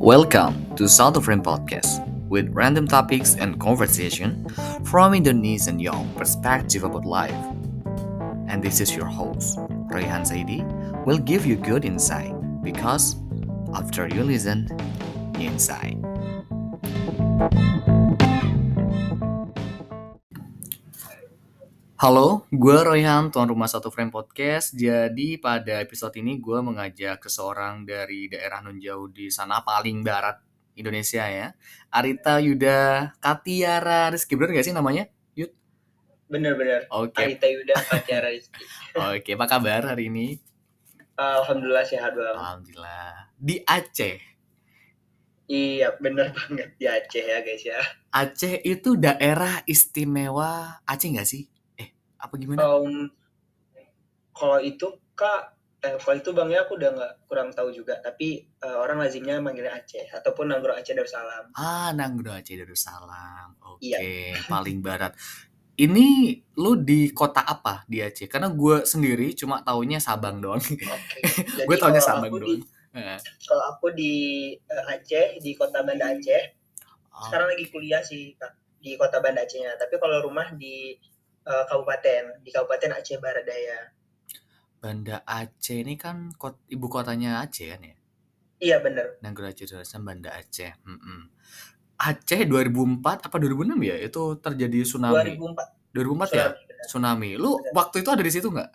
Welcome to South of Rain Podcast with random topics and conversation from Indonesian young perspective about life. And this is your host, Rayhan Saidi, will give you good insight because after you listen, you insight. Halo, gue Royhan, tuan rumah satu frame podcast. Jadi pada episode ini gue mengajak seseorang dari daerah non jauh di sana paling barat Indonesia ya. Arita Yuda Katiara Rizky, bener gak sih namanya? Yud? Bener-bener. Oke, Arita Yuda Katiara Rizky. oke. Apa kabar hari ini? Alhamdulillah sehat bang. Alhamdulillah. Di Aceh. Iya bener banget di Aceh ya guys ya. Aceh itu daerah istimewa Aceh gak sih? Apa gimana? Um, kalau itu kak, eh, kalau itu bang ya aku udah nggak kurang tahu juga. Tapi eh, orang lazimnya manggilnya Aceh ataupun Nanggro Aceh Darussalam. Ah, Nanggro Aceh Darussalam. Oke, Iya. paling barat. Ini lu di kota apa di Aceh? Karena gue sendiri cuma taunya Sabang doang. Jadi gue taunya Sabang aku di, doang. Heeh. kalau aku di eh, Aceh di kota Banda Aceh. Oh, Sekarang lagi kuliah sih kak di kota Banda Acehnya. Tapi kalau rumah di eh, kabupaten di Kabupaten Aceh Barat Daya. Banda Aceh ini kan kot- ibu kotanya Aceh kan ya? Iya bener. Nanggro Aceh Darussalam Banda Aceh. Mm-mm. Aceh 2004 apa 2006 ya? Itu terjadi tsunami. 2004 2004 ya? tsunami, bener. Tsunami. Lu Bener. waktu itu ada di situ nggak?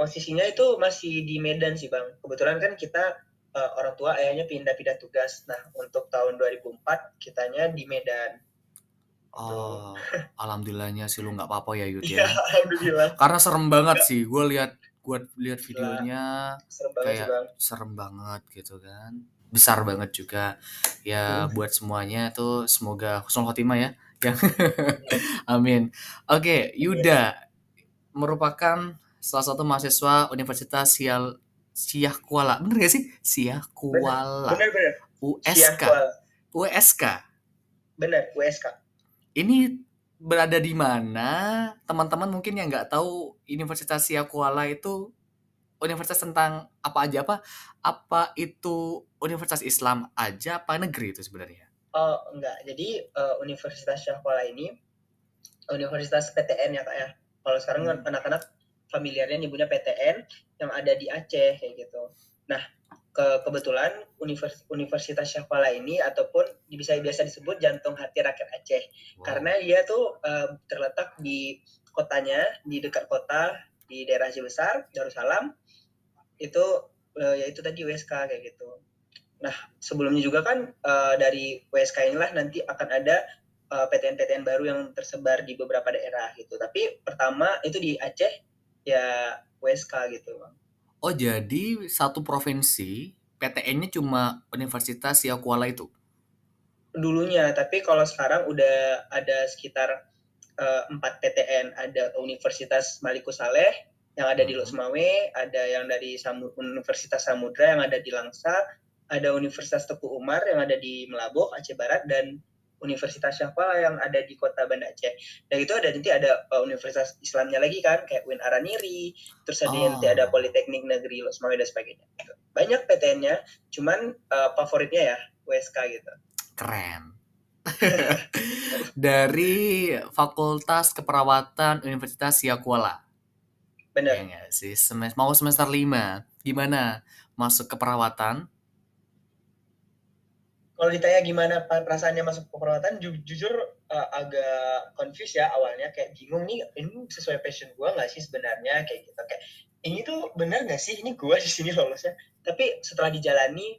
posisinya itu masih di Medan sih bang. Kebetulan kan kita eh, orang tua ayahnya pindah-pindah tugas. Nah untuk tahun 2004 kitanya di Medan. Oh, alhamdulillahnya sih lu nggak apa-apa ya Yud Iya ya. alhamdulillah. Karena serem banget sih. Gue lihat gue lihat videonya Serem banget kayak bang. serem banget gitu kan. Besar banget juga. Ya Hmm. buat semuanya tuh semoga husnul khotimah ya. Yang Amin. Oke, Yuda merupakan salah satu mahasiswa Universitas Sial Siah Kuala. Bener gak sih? Siah Kuala. Bener-bener. USK. Kuala. USK. Bener. USK. Ini berada di mana? Teman-teman mungkin yang nggak tahu Universitas Siak Kuala itu universitas tentang apa aja apa? Apa itu universitas Islam aja apa negeri itu sebenarnya? Oh enggak. Jadi eh, Universitas Syahkuala ini Universitas PTN ya kak ya. Kalau sekarang Hmm. anak-anak familiarnya nyebutnya PTN yang ada di Aceh kayak gitu. Nah ke kebetulan univers Universitas Syahkuala ini ataupun bisa biasa disebut jantung hati rakyat Aceh Wow. karena dia tuh eh, terletak di kotanya di dekat kota di daerah Aceh Besar Darussalam itu eh, yaitu tadi USK kayak gitu. Nah sebelumnya juga kan eh, dari USK inilah nanti akan ada PTN-PTN baru yang tersebar di beberapa daerah gitu. Tapi pertama itu di Aceh ya USK gitu. Bang. Oh jadi satu provinsi PTN-nya cuma Universitas Siak Kuala itu. Dulunya, tapi kalau sekarang udah ada sekitar eh, empat PTN. Ada Universitas Maliku Saleh yang ada di Mhm. Losmawe, ada yang dari Samu- Universitas Samudra yang ada di Langsa, ada Universitas Teguh Umar yang ada di Melaboh, Aceh Barat, dan Universitas Syahkuala yang ada di kota Banda Aceh. Dan itu ada nanti ada uh, universitas Islamnya lagi kan, kayak UIN Araniri, terus ada Oh. nanti ada Politeknik Negeri Losmawe dan sebagainya. Gitu. Banyak PTN-nya, cuman uh, favoritnya ya USK gitu. Keren. Dari Fakultas Keperawatan Universitas Siak Kuala. Bener. Ya sih? Semes mau semester 5. Gimana? Masuk keperawatan? Kalau ditanya gimana perasaannya masuk ke perawatan, ju- jujur uh, agak confused ya awalnya, kayak bingung nih, ini sesuai passion gue nggak sih sebenarnya kayak gitu. Kayak ini tuh benar nggak sih ini gue di sini lolosnya? Tapi setelah dijalani,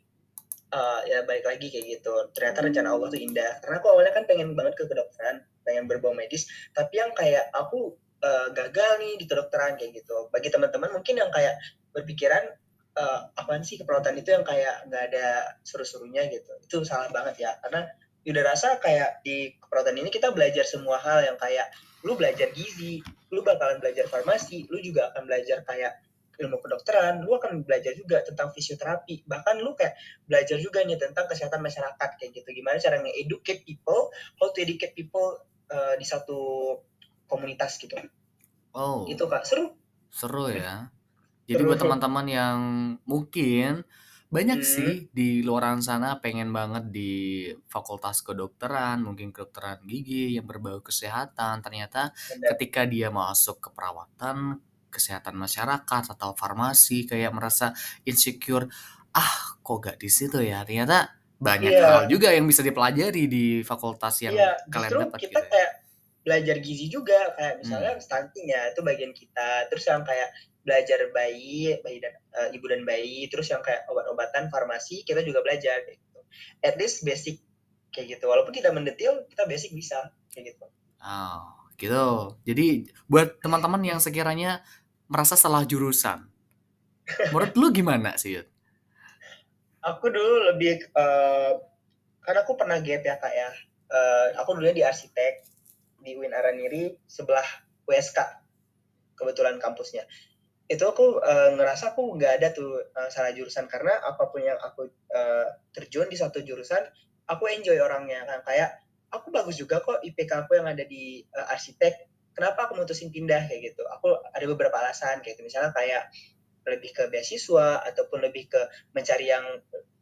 uh, ya balik lagi kayak gitu. Ternyata rencana Allah tuh indah. Karena aku awalnya kan pengen banget ke kedokteran, pengen berbau medis, tapi yang kayak aku uh, gagal nih di kedokteran kayak gitu. Bagi teman-teman mungkin yang kayak berpikiran eh, apaan sih keperawatan itu yang kayak nggak ada seru-serunya gitu. Itu salah banget ya karena udah rasa kayak di keperawatan ini kita belajar semua hal yang kayak lu belajar gizi lu bakalan belajar farmasi lu juga akan belajar kayak ilmu kedokteran lu akan belajar juga tentang fisioterapi. Bahkan lu kayak belajar juga nih tentang kesehatan masyarakat kayak gitu. Gimana cara nge-educate people how to educate people eh, di satu komunitas gitu. Oh, itu kak. Seru. Seru ya. Jadi buat teman-teman yang mungkin banyak Hmm. sih di luar sana pengen banget di fakultas kedokteran, mungkin kedokteran gigi yang berbau kesehatan. Ternyata Benar. ketika dia masuk ke perawatan, kesehatan masyarakat atau farmasi kayak merasa insecure, ah kok gak di situ ya? Ternyata banyak Iya. hal juga yang bisa dipelajari di fakultas yang Iya, kalian dapat kita gitu ya. kayak belajar gizi juga kayak misalnya Hmm. stunting ya itu bagian kita terus yang kayak belajar bayi bayi dan eh, ibu dan bayi terus yang kayak obat-obatan farmasi kita juga belajar kayak gitu. At least basic kayak gitu. Walaupun tidak mendetil kita basic bisa kayak gitu. Oh, gitu. Jadi buat teman-teman yang sekiranya merasa salah jurusan, menurut lu gimana sih? Aku dulu lebih eh karena aku pernah gap ya kak ya. Eh, aku dulunya di arsitek di UIN Araniri sebelah USK kebetulan kampusnya itu aku eh, ngerasa aku nggak ada tuh eh, salah jurusan. Karena apa pun yang aku eh, terjun di satu jurusan aku enjoy orangnya. Kan kayak aku bagus juga kok IPK aku yang ada di eh, arsitek. Kenapa aku mutusin pindah? Kayak gitu. Aku ada beberapa alasan. Kayak gitu. Misalnya kayak lebih ke beasiswa ataupun lebih ke mencari yang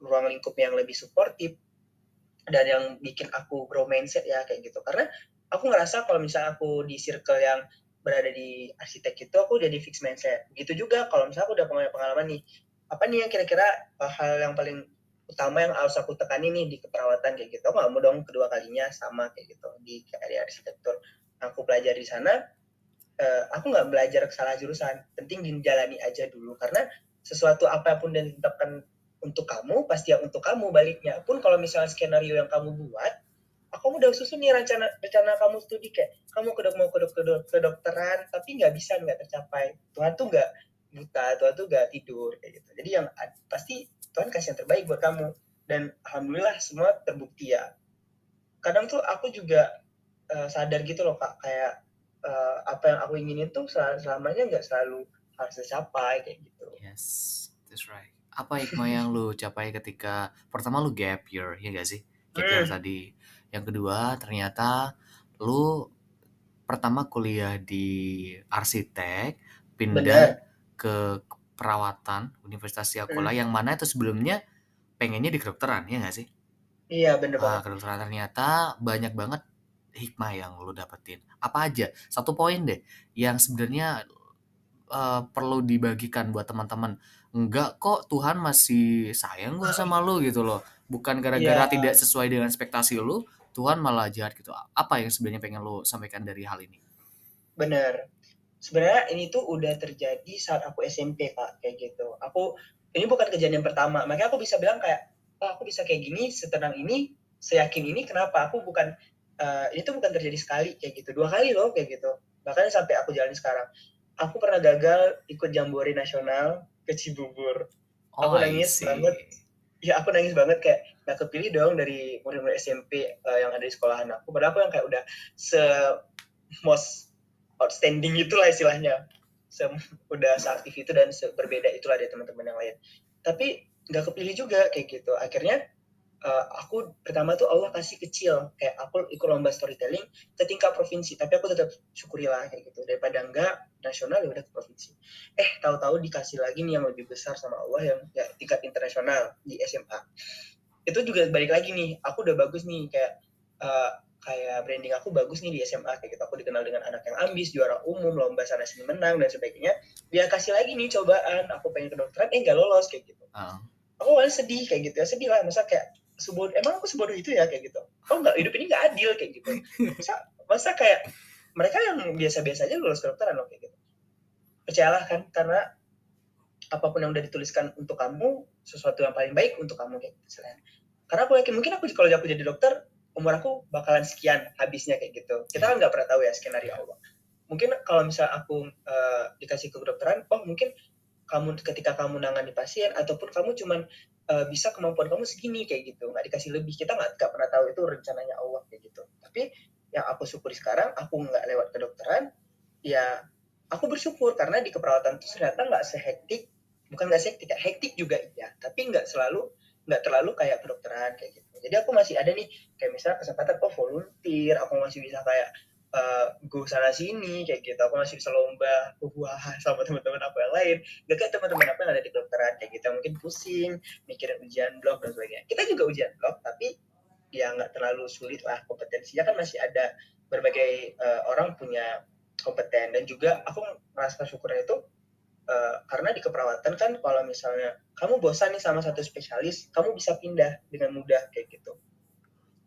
ruang lingkup yang lebih suportif dan yang bikin aku grow mindset ya kayak gitu. Karena aku ngerasa kalau misalnya aku di circle yang berada di arsitek itu aku udah di fix mindset. Gitu juga kalau misalnya aku udah punya pengalaman nih apa nih yang kira-kira uh, hal yang paling utama yang harus aku tekani nih di keperawatan kayak gitu. Nggak mau dong kedua kalinya sama kayak gitu di area arsitektur aku pelajari di sana. Eh, aku nggak belajar salah jurusan. Penting dijalani aja dulu karena sesuatu apa pun yang ditetapkan untuk kamu pasti ya untuk kamu baliknya. Pun kalau misalnya skenario yang kamu buat aku udah susun nih rencana rencana kamu studi kayak kamu kedok mau kedok kedok kedokteran tapi nggak bisa nggak tercapai Tuhan tuh nggak buta Tuhan tuh nggak tidur kayak gitu jadi yang pasti Tuhan kasih yang terbaik buat kamu dan alhamdulillah semua terbukti ya kadang tuh aku juga eh, sadar gitu loh kak kayak eh, apa yang aku inginin tuh sel- selamanya nggak selalu harus tercapai kayak gitu Yes, that's right. Apa hikmah yang lu capai ketika pertama lu gap year, ya gak sih? Gap year Hmm. tadi. Yang kedua, ternyata lu pertama kuliah di arsitek, pindah benar ke perawatan Universitas Siakola Hmm. yang mana itu sebelumnya pengennya di kedokteran, ya gak sih? iya bener Wah, banget kedokteran ternyata banyak banget hikmah yang lu dapetin. Apa aja? Satu poin deh yang sebenarnya eh, perlu dibagikan buat teman-teman. Enggak kok Tuhan masih sayang gua sama lu gitu loh. Bukan gara-gara Iya. tidak sesuai dengan ekspektasi lu, Tuhan malah jahat gitu. Apa yang sebenarnya pengen lu sampaikan dari hal ini? Bener. Sebenarnya ini tuh udah terjadi saat aku SMP kak, kayak gitu. Aku ini bukan kejadian pertama, makanya aku bisa bilang kayak, oh, aku bisa kayak gini, setenang ini, seyakin ini, kenapa? Aku bukan, eh, ini tuh bukan terjadi sekali kayak gitu, dua kali loh kayak gitu. Bahkan sampai aku jalani sekarang. Aku pernah gagal ikut jambore nasional ke Cibubur. Oh, Aku nangis banget. Ya aku nangis banget kayak gak kepilih dong dari murid-murid SMP eh, yang ada di sekolahan aku. Padahal aku yang kayak udah se most outstanding itulah istilahnya. Se udah seaktif itu dan berbeda itulah dari teman-teman yang lain. Tapi nggak kepilih juga kayak gitu. Akhirnya eh, aku pertama tuh Allah kasih kecil kayak aku ikut lomba storytelling ke tingkat provinsi. Tapi aku tetap syukurilah kayak gitu. Daripada enggak nasional ya udah ke provinsi. Eh tahu-tahu dikasih lagi nih yang lebih besar sama Allah yang ya, tingkat internasional di SMA. Itu juga balik lagi nih. Aku udah bagus nih kayak eh, kayak branding aku bagus nih di SMA kayak gitu aku dikenal dengan anak yang ambis juara umum lomba sana sini menang dan sebagainya dia kasih lagi nih cobaan aku pengen kedokteran eh nggak lolos kayak gitu Ah, aku awalnya sedih kayak gitu ya sedih lah masa kayak sebodoh emang aku sebodoh itu ya kayak gitu. Oh nggak hidup ini nggak adil kayak gitu. Masa masa kayak mereka yang biasa-biasa aja lulus kedokteran loh kayak gitu. Percayalah kan karena apa pun yang udah dituliskan untuk kamu sesuatu yang paling baik untuk kamu kayak gitu Selain- karena aku yakin mungkin aku kalau aku jadi dokter umur aku bakalan sekian habisnya kayak gitu. Kita kan nggak pernah tahu ya skenario Allah. Mungkin kalau misal aku eh, dikasih ke kedokteran oh mungkin kamu ketika kamu nangani pasien ataupun kamu cuman eh, bisa kemampuan kamu segini kayak gitu. Nggak dikasih lebih. Kita nggak nggak pernah tahu itu rencananya Allah kayak gitu. Tapi yang aku syukuri sekarang aku nggak lewat kedokteran ya aku bersyukur karena di keperawatan itu ternyata nggak sehektik bukan nggak sehektik ya hektik juga iya. Tapi nggak selalu nggak terlalu kayak kedokteran kayak gitu. Jadi aku masih ada nih kayak misalnya kesempatan oh volunteer. Aku masih bisa kayak uh, go sana sini kayak gitu. Aku masih bisa lomba wah sama teman-teman aku yang lain. Gak kayak teman-teman aku yang ada di kedokteran kayak gitu mungkin pusing mikirin ujian blog dan sebagainya. Kita juga ujian blog tapi ya nggak terlalu sulit lah kompetensinya. Kan masih ada berbagai uh, orang punya kompeten. Dan juga aku merasa syukurnya itu uh, karena di keperawatan kan kalau misalnya kamu bosan nih sama satu spesialis kamu bisa pindah dengan mudah kayak gitu.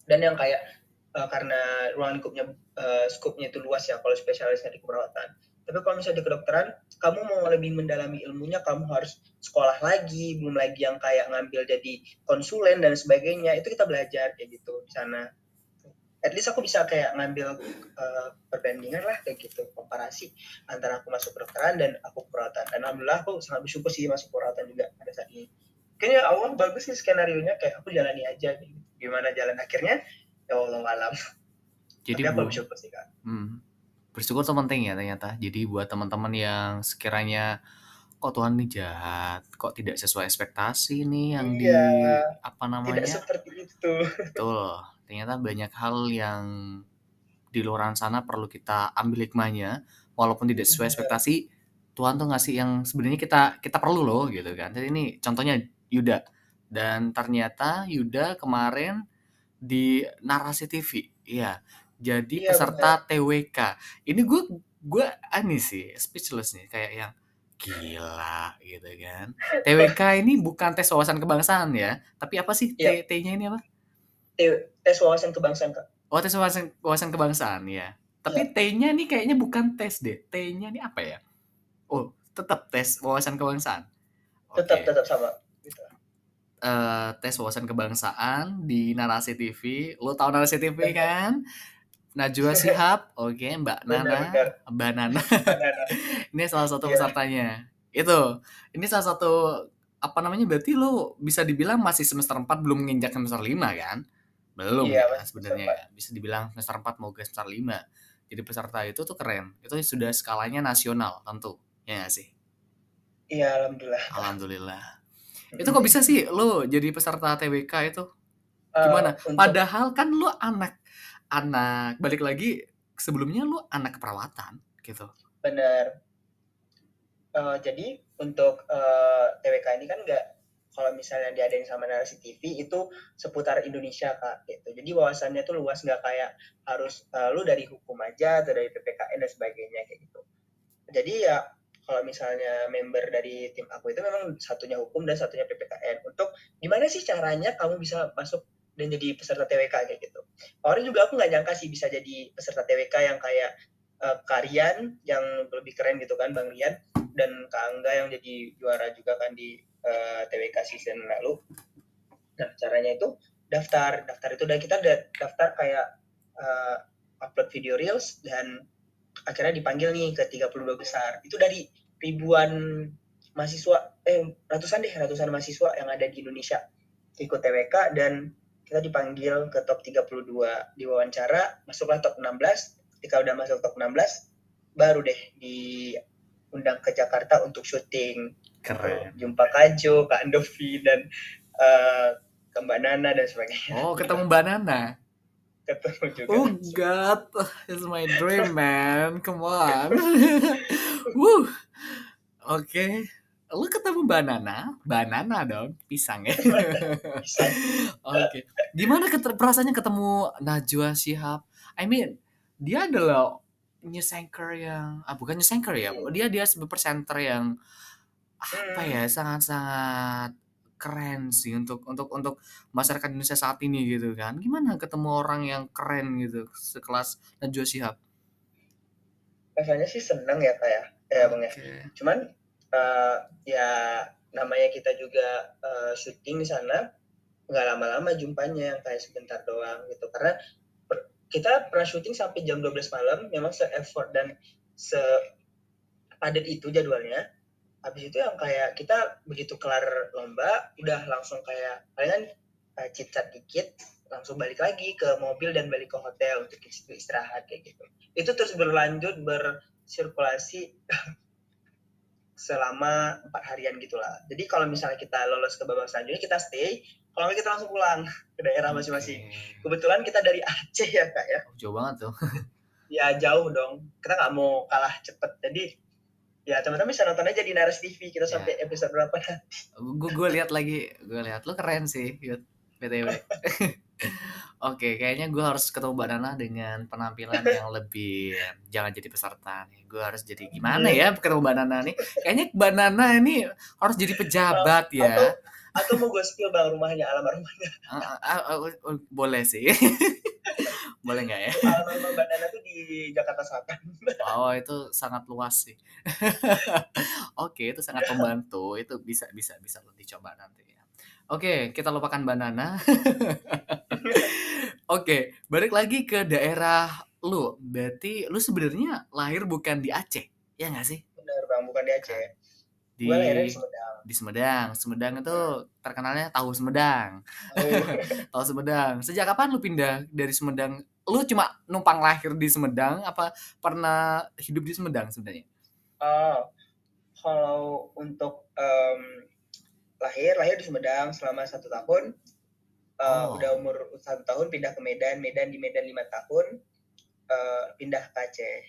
Dan yang kayak uh, karena ruangan lingkupnya uh, skupnya itu luas ya kalau spesialisnya di keperawatan. Tapi kalau misalnya di kedokteran kamu mau lebih mendalami ilmunya kamu harus sekolah lagi belum lagi yang kayak ngambil jadi konsulen dan sebagainya. Itu kita belajar kayak gitu di sana. At least aku bisa kayak ngambil uh, perbandingan lah kayak gitu komparasi antara aku masuk kedokteran dan aku perawatan dan alhamdulillah aku sangat bersyukur sih masuk perawatan juga pada saat ini. Kayaknya awal bagus sih skenario nya kayak aku jalani aja gitu. gimana jalan akhirnya ya Allah alam jadi Tapi aku bersyukur sih kak. Hmm, bersyukur tuh penting ya ternyata. Jadi buat teman-teman yang sekiranya kok Tuhan ini jahat? Kok tidak sesuai ekspektasi nih yang iya, di apa namanya? tidak seperti itu. Betul. Ternyata banyak hal yang di luar sana perlu kita ambil hikmahnya. Walaupun tidak sesuai ekspektasi Tuhan tuh ngasih yang sebenarnya kita kita perlu loh gitu kan. Jadi ini contohnya Yuda. Dan ternyata Yuda kemarin di narasi TV iya jadi iya, peserta bener. TWK ini gue gue aneh sih speechless nih kayak yang gila gitu kan TWK ini bukan tes wawasan kebangsaan ya tapi apa sih iya. T-nya ini apa tes wawasan kebangsaan kak oh tes wawasan wawasan kebangsaan ya tapi iya. T-nya nih kayaknya bukan tes deh T-nya ini apa ya oh tetap tes wawasan kebangsaan okay. tetap tetap sama. Uh, tes wawasan kebangsaan di narasi TV lo tau narasi TV kan Najwa Sihab, oke okay, Mbak Nana, Mbak Nana. ini salah satu yeah. pesertanya. Itu, ini salah satu apa namanya berarti lo bisa dibilang masih semester 4 belum menginjak semester 5 kan? Belum yeah, ya sebenarnya ya. Bisa dibilang semester 4 mau ke semester 5. Jadi peserta itu tuh keren. Itu sudah skalanya nasional tentu. Ya gak sih? Iya, alhamdulillah. Alhamdulillah. Itu kok bisa sih lo jadi peserta TWK itu? Eh, Gimana? Uh, untuk... Padahal kan lo anak anak balik lagi sebelumnya lu anak keperawatan gitu bener uh, jadi untuk uh, eh, TWK ini kan nggak kalau misalnya diadain sama narasi TV itu seputar Indonesia kak gitu jadi wawasannya tuh luas nggak kayak harus uh, lu dari hukum aja atau dari PPKN dan sebagainya kayak gitu jadi ya kalau misalnya member dari tim aku itu memang satunya hukum dan satunya PPKN untuk gimana sih caranya kamu bisa masuk dan jadi peserta TWK kayak gitu. Awalnya juga aku nggak nyangka sih bisa jadi peserta TWK yang kayak uh, Karian yang lebih keren gitu kan Bang Rian dan Kak Angga yang jadi juara juga kan di uh, eh, TWK season lalu. Nah caranya itu daftar, daftar itu dan kita daftar kayak uh, upload video reels dan akhirnya dipanggil nih ke 32 besar. Itu dari ribuan mahasiswa, eh ratusan deh, ratusan mahasiswa yang ada di Indonesia. Ikut TWK dan kita dipanggil ke top 32 diwawancara masuklah top 16 ketika udah masuk top 16 baru deh diundang ke Jakarta untuk syuting. Keren. Jumpa Kajo Kak Andovi dan uh, ke Mbak Nana dan sebagainya. Oh ketemu Mbak Nana ketemu juga. Oh God it's my dream man. Come on. Woo. oke. Okay lu ketemu banana banana dong pisang ya. Oke. Okay. gimana ket perasaannya ketemu Najwa Shihab? I mean dia adalah news anchor yang ah bukan news anchor ya dia dia sebagai presenter yang apa ya hmm. sangat-sangat keren sih untuk untuk untuk masyarakat Indonesia saat ini gitu kan. Gimana ketemu orang yang keren gitu sekelas Najwa Shihab? Rasanya sih seneng ya kayak ya, ya bang ya. Cuman uh, ya namanya kita juga uh, syuting di sana nggak lama-lama jumpanya yang kayak sebentar doang gitu. Karena per, kita pernah syuting sampai jam 12 malam memang se effort dan se padat itu jadwalnya habis itu yang kayak kita begitu kelar lomba udah langsung kayak palingan uh, cicat dikit langsung balik lagi ke mobil dan balik ke hotel untuk istirahat kayak gitu itu terus berlanjut bersirkulasi selama empat harian gitulah. Jadi kalau misalnya kita lolos ke babak selanjutnya kita stay, kalau nggak kita langsung pulang ke daerah masing-masing. Okay. Kebetulan kita dari Aceh ya kak ya. Jauh banget tuh. ya jauh dong kita nggak mau kalah cepet jadi ya teman-teman bisa nonton aja di Naras TV kita Ya. sampai episode berapa nanti. Gue gue lihat lagi gue lihat. Lu keren sih Yud. Btw oke kayaknya gue harus ketemu mbak Nana dengan penampilan yang lebih jangan jadi peserta nih. Gue harus jadi gimana ya ketemu mbak Nana nih? Kayaknya mbak Nana ini harus jadi pejabat ya. Atau atau mau gue spill bang rumahnya alamat rumahnya. Ah, ah, ah, ah, boleh sih boleh nggak ya Mbak Nana tuh di Jakarta Selatan Oh itu sangat luas sih. Oke itu sangat membantu. Itu bisa bisa bisa lo dicoba nanti ya. Oke kita lupakan banana. Oke balik lagi ke daerah lu. Berarti lu sebenarnya lahir bukan di Aceh, ya nggak sih? bener bang bukan di Aceh Di gue lahirnya di Sumedang di Sumedang. Sumedang itu terkenalnya tahu Sumedang. oh, Tahu Sumedang. Sejak kapan lu pindah dari Sumedang? Lu cuma numpang lahir di Sumedang? Apa pernah hidup di Sumedang sebenarnya? oh, kalau untuk em, lahir lahir di Sumedang selama satu tahun Eh, Oh. udah umur satu tahun pindah ke Medan Medan di Medan lima tahun eh, pindah ke Aceh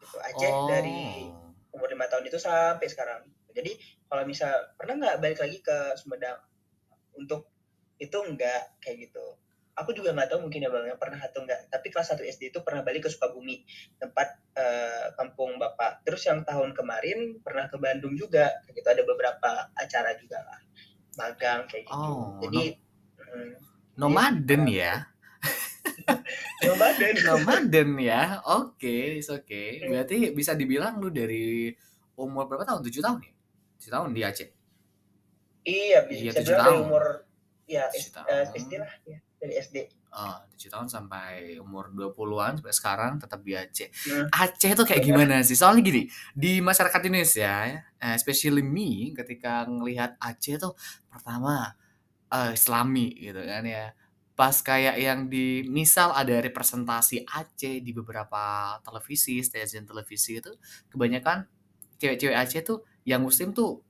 gitu. Aceh Oh. dari umur lima tahun itu sampai sekarang jadi kalau misal pernah nggak balik lagi ke Sumedang untuk itu enggak kayak gitu aku juga nggak tahu mungkin ya bang yang pernah atau enggak tapi kelas 1 SD itu pernah balik ke Sukabumi tempat eh, kampung bapak terus yang tahun kemarin pernah ke Bandung juga kayak gitu ada beberapa acara juga lah magang kayak gitu Oh, jadi mm, Nomaden ya. nomaden Nomaden ya. Oke, it's okay. Berarti bisa dibilang lu dari umur berapa tahun? 7 tahun ya? 7 tahun di Aceh. iya Iya, bisa tujuh bilang dari tahun. umur ya Tujuh S- tahun. eh, SD lah ya dari SD Oh, 7 tahun sampai umur 20-an sampai sekarang tetap di Aceh. Hmm. Aceh itu kayak gimana sih? Soalnya gini, di masyarakat Indonesia, eh, especially me ketika ngelihat Aceh tuh pertama eh, Islami gitu kan ya. Pas kayak yang di misal ada representasi Aceh di beberapa televisi, stasiun televisi itu kebanyakan cewek-cewek Aceh tuh yang muslim tuh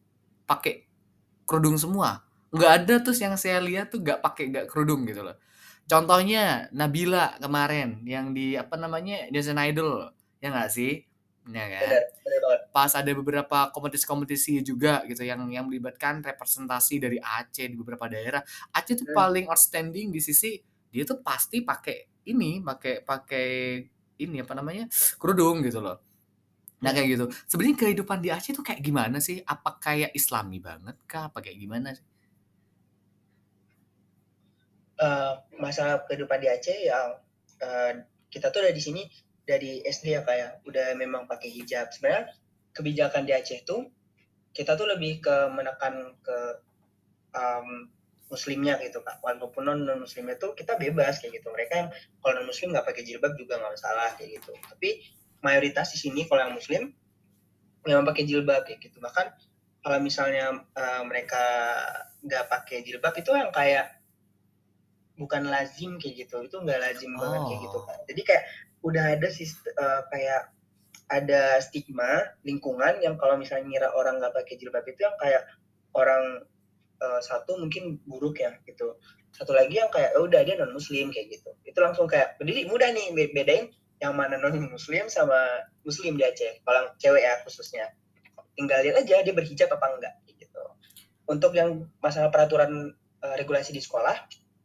pakai kerudung semua. Nggak ada terus yang saya lihat tuh nggak pakai nggak kerudung gitu loh. Contohnya Nabila kemarin yang di apa namanya Indonesian Idol ya nggak sih? Ya kan? benar banget Pas ada beberapa kompetisi-kompetisi juga gitu yang yang melibatkan representasi dari Aceh di beberapa daerah. Aceh tuh Hmm. paling outstanding di sisi dia tuh pasti pakai ini, pakai pakai ini apa namanya? kerudung gitu loh. Nah kayak gitu. Sebenarnya kehidupan di Aceh tuh kayak gimana sih? Apa kayak Islami banget kah? Apa kayak gimana sih? Eh, masalah kehidupan di Aceh yang eh, kita tuh udah di sini dari SD ya kayak udah memang pakai hijab. Sebenarnya kebijakan di Aceh tuh kita tuh lebih ke menekan ke em, muslimnya gitu kak. Walaupun non muslimnya tuh kita bebas kayak gitu. Mereka yang kalau non muslim nggak pakai jilbab juga nggak masalah kayak gitu. Tapi mayoritas di sini kalau yang muslim memang pakai jilbab kayak gitu. Bahkan kalau misalnya eh, mereka nggak pakai jilbab itu yang kayak bukan lazim kayak gitu itu nggak lazim banget kayak gitu Oh. kan jadi kayak udah ada sist- eh, kayak ada stigma lingkungan yang kalau misalnya ngira orang nggak pakai jilbab itu yang kayak orang eh, satu mungkin buruk ya gitu. Satu lagi yang kayak "Oh, udah dia non muslim kayak gitu. Itu langsung kayak jadi mudah nih be- bedain yang mana non muslim sama muslim di Aceh kalau cewek ya khususnya. Tinggal lihat aja dia berhijab apa enggak kayak gitu. Untuk yang masalah peraturan eh, regulasi di sekolah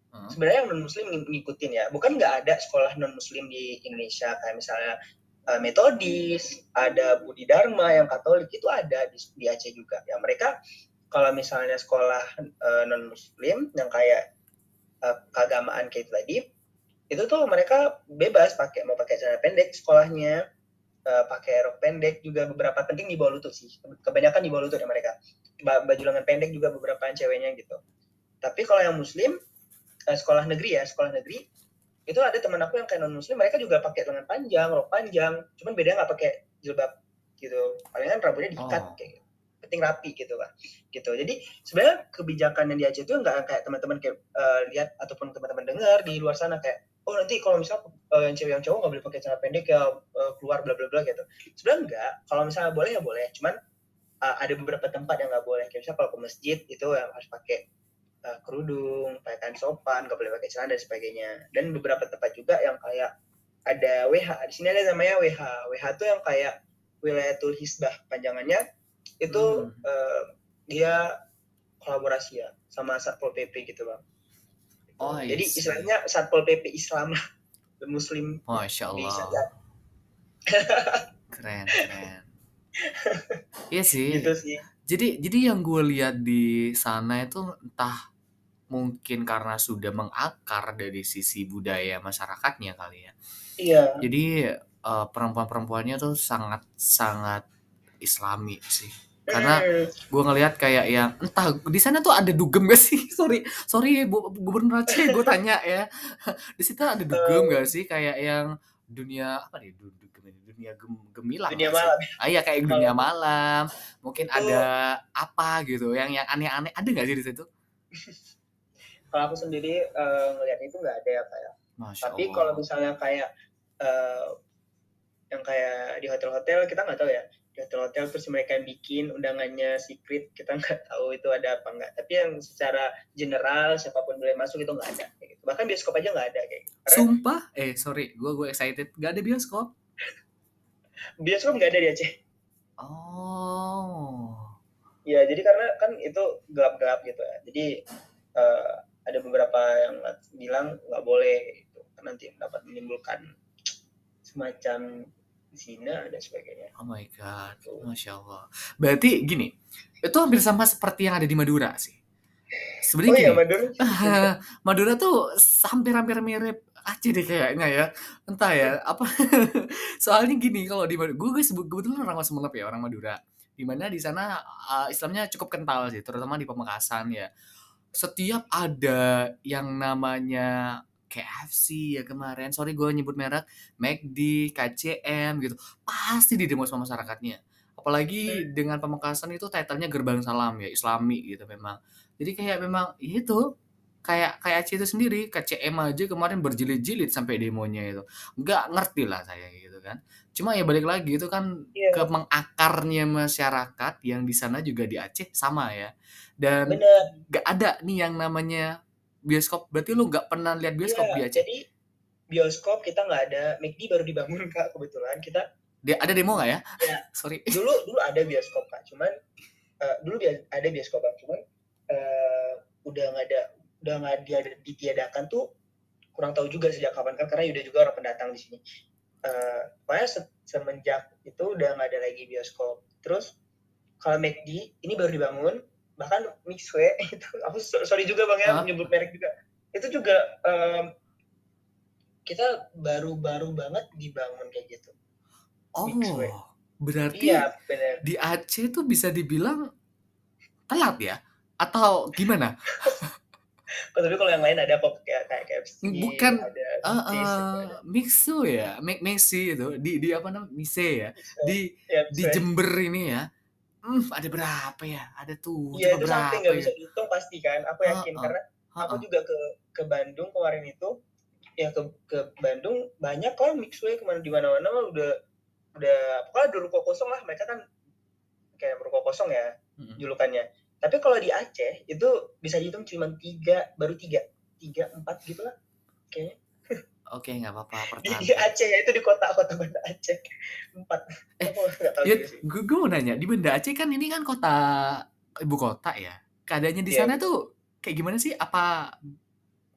Heeh. sebenarnya yang non muslim ngikutin ya. Bukan nggak ada sekolah non muslim di Indonesia. Kayak misalnya eh, metodis ada Budi Dharma yang Katolik itu ada di, di Aceh juga. Ya mereka kalau misalnya sekolah non muslim yang kayak eh, keagamaan kayak itu tadi itu tuh mereka bebas pakai mau pakai celana pendek sekolahnya eh, pakai rok pendek juga beberapa penting di bawah lutut sih. Kebanyakan di bawah lutut ya mereka. Ba- baju lengan pendek juga beberapa ceweknya gitu. Tapi kalau yang muslim eh, sekolah negeri ya sekolah negeri. Itu ada teman aku yang kayak non muslim mereka juga pakai lengan panjang rok panjang. Cuman beda nggak pakai jilbab gitu. Palingan rambutnya diikat Oh. kayak gitu penting rapi gitu kan gitu. Jadi sebenarnya kebijakan yang di Aceh itu nggak kayak teman-teman kayak eh, lihat ataupun teman-teman dengar di luar sana kayak oh nanti kalau misal eh, yang cewek yang cowok nggak boleh pakai celana pendek ya eh, keluar bla bla bla gitu. Sebenarnya enggak kalau misalnya boleh ya boleh. Cuman eh, ada beberapa tempat yang nggak boleh. Kayak misalnya kalau ke masjid itu yang harus pakai eh, kerudung pakaian sopan nggak boleh pakai celana dan sebagainya dan beberapa tempat juga yang kayak ada WH di sini ada namanya WH WH tuh yang kayak wilayatul hisbah panjangannya itu Hmm. eh, dia kolaborasi ya sama satpol pp gitu bang Oh, jadi istilahnya satpol pp Islam lah muslim Masya Allah. Keren, keren. Iya sih. gitu sih Jadi jadi yang gue lihat di sana itu entah mungkin karena sudah mengakar dari sisi budaya masyarakatnya kali ya. iya Jadi eh, perempuan-perempuannya tuh sangat sangat Islami sih. Karena Hmm, gue ngelihat kayak yang entah di sana tuh ada dugem gak sih? Sorry, sorry Bu- Gubernur Aceh gue tanya ya. Di situ ada dugem gak sih kayak yang dunia apa nih du- dugem dunia gem, gemilang dunia nggak malam Ah iya kayak dunia malam. Mungkin Itu- ada apa gitu yang yang aneh-aneh ada nggak sih di situ? kalau aku sendiri eh, ngeliat itu nggak ada ya kayak Masya tapi Allah. kalau misalnya kayak eh, yang kayak di hotel-hotel kita nggak tahu ya di hotel-hotel terus mereka yang bikin undangannya secret kita nggak tahu itu ada apa nggak tapi yang secara general siapa pun boleh masuk itu nggak ada kayak gitu. bahkan bioskop aja nggak ada kayak gitu. karena Sumpah, eh sorry, gue gue excited. Gak ada bioskop. Bioskop nggak ada di Aceh Oh. ya jadi karena kan itu gelap-gelap gitu ya jadi eh, ada beberapa yang bilang nggak boleh itu kan nanti dapat menimbulkan semacam zina dan sebagainya Oh my god, masya Allah. Berarti gini, itu hampir sama seperti yang ada di Madura sih. oh Sebenarnya iya gini, Madura Madura tuh hampir-hampir mirip Aceh deh kayaknya ya. Entah ya, apa? Soalnya gini, kalau di Madura, gue, gue kebetulan orang Sumeneb ya, orang Madura. Di mana di sana uh, Islamnya cukup kental sih, terutama di Pamekasan ya. Setiap ada yang namanya KFC ya kemarin, sorry gue nyebut merek, McD, KCM gitu, pasti didemo sama masyarakatnya. Apalagi dengan Pamekasan itu titlenya Gerbang Salam ya, Islami gitu memang. Jadi kayak memang ya itu kayak kayak Aceh itu sendiri KCM aja kemarin berjilid-jilid sampai demonya itu. Nggak ngerti lah saya gitu kan. Cuma ya balik lagi itu kan Iya. ke mengakarnya masyarakat yang di sana juga di Aceh sama ya. Dan bener nggak ada nih yang namanya bioskop. Berarti lu nggak pernah lihat bioskop Iya, di Aceh? jadi bioskop kita nggak ada. McD baru dibangun kak kebetulan. Kita Dia ada demo nggak ya? Iya. sorry. Dulu dulu ada bioskop kak. Cuman eh, dulu ada bioskop kak. Cuman eh, udah nggak ada udah nggak dia ditiadakan tuh kurang tahu juga sejak kapan kan karena udah juga orang pendatang di sini. Eh, pokoknya se- semenjak itu udah nggak ada lagi bioskop. Terus kalau McD ini baru dibangun bahkan Mixway itu aku so- sorry juga bang ya menyebut merek juga. Itu juga em, kita baru-baru banget dibangun kayak gitu. Oh Mixway. berarti iya di Aceh tuh bisa dibilang telat ya? Atau gimana tapi kalau yang lain ada kok kayak kayak KFC, Bukan, ada eh, ada Mixu ya, Mi- Mixi itu di di apa namanya Mise ya, di Ya, di sesuai. Jember ini ya. Hmm, ada berapa ya? Ada tuh Iya coba itu berapa nggak ya? bisa dihitung pasti kan. Aku yakin Heeh, karena aku Heeh. juga ke ke Bandung kemarin itu ya ke ke Bandung banyak kok Mixway ke mana di mana-mana mah udah udah pokoknya ada ruko kosong lah mereka kan kayak ruko kosong ya Mm-mm. julukannya. Tapi kalau di Aceh itu bisa dihitung cuma tiga baru tiga tiga empat gitu lah kayaknya Oke, nggak apa-apa. di, Aceh ya itu di kota kota Banda Aceh empat Eh, tahu Ya, sih gue mau nanya di Banda Aceh kan ini kan kota ibu kota ya. Keadaannya di Iya. sana tuh kayak gimana sih? Apa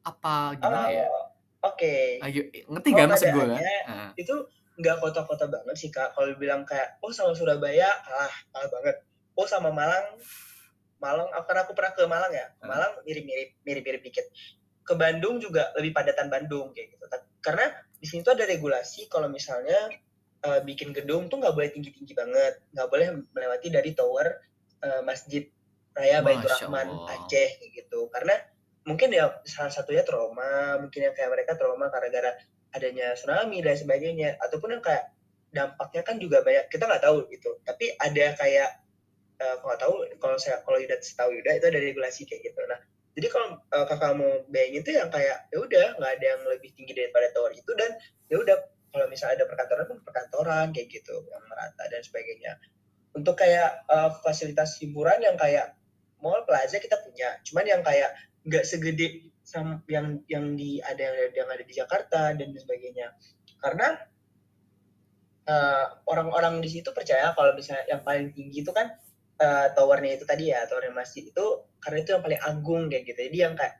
apa gimana ya? Oh, oke Ayo, ngerti Oh, kan maksud gue kan? itu nggak kota-kota banget sih kak kalau bilang kayak oh sama Surabaya kalah kalah banget oh sama Malang Malang aku karena aku pernah ke Malang ya. Ke Hmm. Malang mirip-mirip mirip-mirip dikit. Ke Bandung juga lebih padatan Bandung kayak gitu. Karena di sini tuh ada regulasi kalau misalnya eh, bikin gedung tuh nggak boleh tinggi-tinggi banget. Nggak boleh melewati dari tower eh, Masjid Raya Baitur Rahman. Aceh kayak gitu. Karena mungkin ya salah satunya trauma mungkin yang kayak mereka trauma gara-gara adanya tsunami dan sebagainya. Ataupun yang kayak dampaknya kan juga banyak kita nggak tahu gitu. Tapi ada kayak eh, kalau tahu kalau saya kalau Yuda tahu Yuda itu ada regulasi kayak gitu. Nah jadi kalau eh, kakak mau bayangin tuh yang kayak ya udah nggak ada yang lebih tinggi daripada tower itu dan ya udah kalau misalnya ada perkantoran pun perkantoran kayak gitu yang merata dan sebagainya. Untuk kayak eh, fasilitas hiburan yang kayak mall plaza kita punya. Cuman yang kayak nggak segede sam- yang yang di ada yang, yang ada di Jakarta dan sebagainya. Karena orang-orang di situ percaya kalau misalnya yang paling tinggi itu kan uh, towernya itu tadi ya towernya masjid itu karena itu yang paling agung kayak gitu. Jadi yang kayak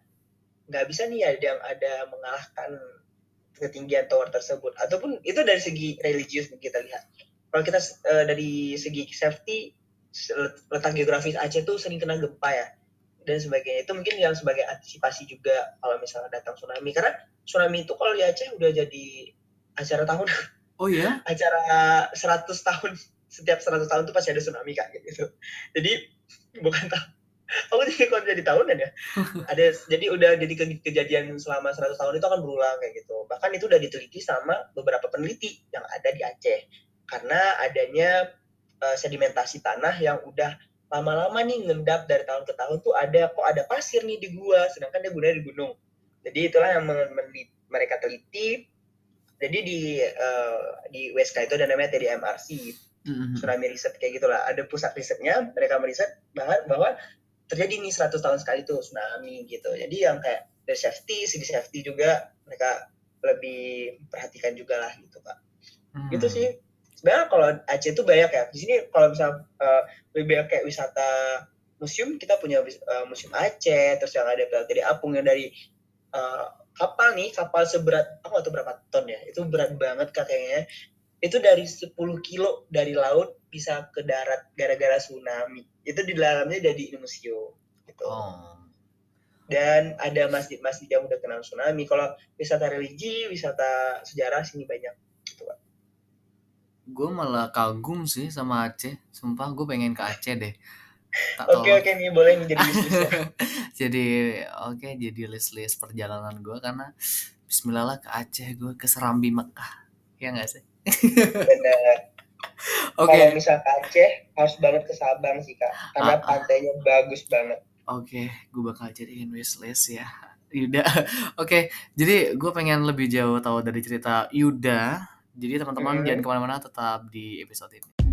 nggak bisa nih ada yang ada mengalahkan ketinggian tower tersebut. Ataupun itu dari segi religius kita lihat. Kalau kita uh, dari segi safety letak geografis Aceh tuh sering kena gempa ya. Dan sebagainya. Itu mungkin yang sebagai antisipasi juga kalau misalnya datang tsunami. Karena tsunami itu kalau di Aceh udah jadi acara tahun. Oh ya acara 100 tahun setiap 100 tahun tuh pasti ada tsunami kak gitu. Jadi bukan tahu aku jadi kalau jadi tahunan ya ada jadi udah jadi ke, kejadian selama 100 tahun itu akan berulang kayak gitu. Bahkan itu udah diteliti sama beberapa peneliti yang ada di Aceh. Karena adanya uh, sedimentasi tanah yang udah lama-lama nih ngendap dari tahun ke tahun tuh ada kok ada pasir nih di gua sedangkan dia gunanya di gunung. Jadi itulah yang mereka teliti. Jadi di uh, di WSK itu ada namanya TDMRC mm-hmm. tsunami riset kayak gitulah ada pusat risetnya mereka meriset bahwa bahwa terjadi nih 100 tahun sekali tuh tsunami gitu. Jadi yang kayak dari safety segi safety juga mereka lebih perhatikan juga lah gitu pak mm. gitu sih. Sebenarnya kalau Aceh itu banyak ya. Di sini kalau misal uh, lebih banyak kayak wisata museum kita punya uh, museum Aceh terus yang ada PLTD Apung yang dari uh, kapal nih kapal seberat aku nggak tahu berapa ton ya. Itu berat banget kakeknya itu dari 10 kilo dari laut bisa ke darat gara-gara tsunami. Itu di dalamnya jadi museum gitu. Oh. dan ada masjid-masjid yang udah kena tsunami. Kalau wisata religi wisata sejarah sini banyak gitu pak. Gue malah kagum sih sama Aceh. Sumpah gue pengen ke Aceh deh. Oke oke nih boleh nih jadi list ya. jadi oke okay, jadi list list perjalanan gue karena Bismillah lah ke Aceh gue ke Serambi Mekah. Ya nggak sih? Benar. Oke. Okay. Kalau misal ke Aceh harus banget ke Sabang sih kak karena uh, uh. pantainya bagus banget. Oke, okay, gue bakal jadiin wish list ya. Yuda. Oke, okay, jadi gue pengen lebih jauh tahu dari cerita Yuda. Jadi teman-teman hmm. jangan ke mana-mana, tetap di episode ini.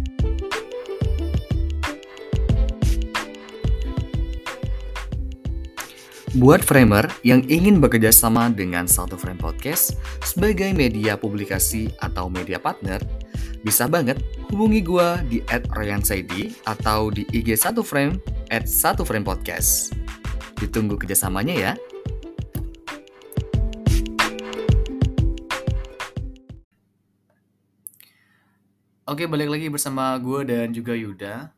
Buat framer yang ingin bekerja sama dengan Satu Frame Podcast sebagai media publikasi atau media partner, bisa banget hubungi gue di @ryansaidi atau di IG Satu Frame at Satu Frame Podcast. Ditunggu kerjasamanya ya. Oke, balik lagi bersama gue dan juga Yuda.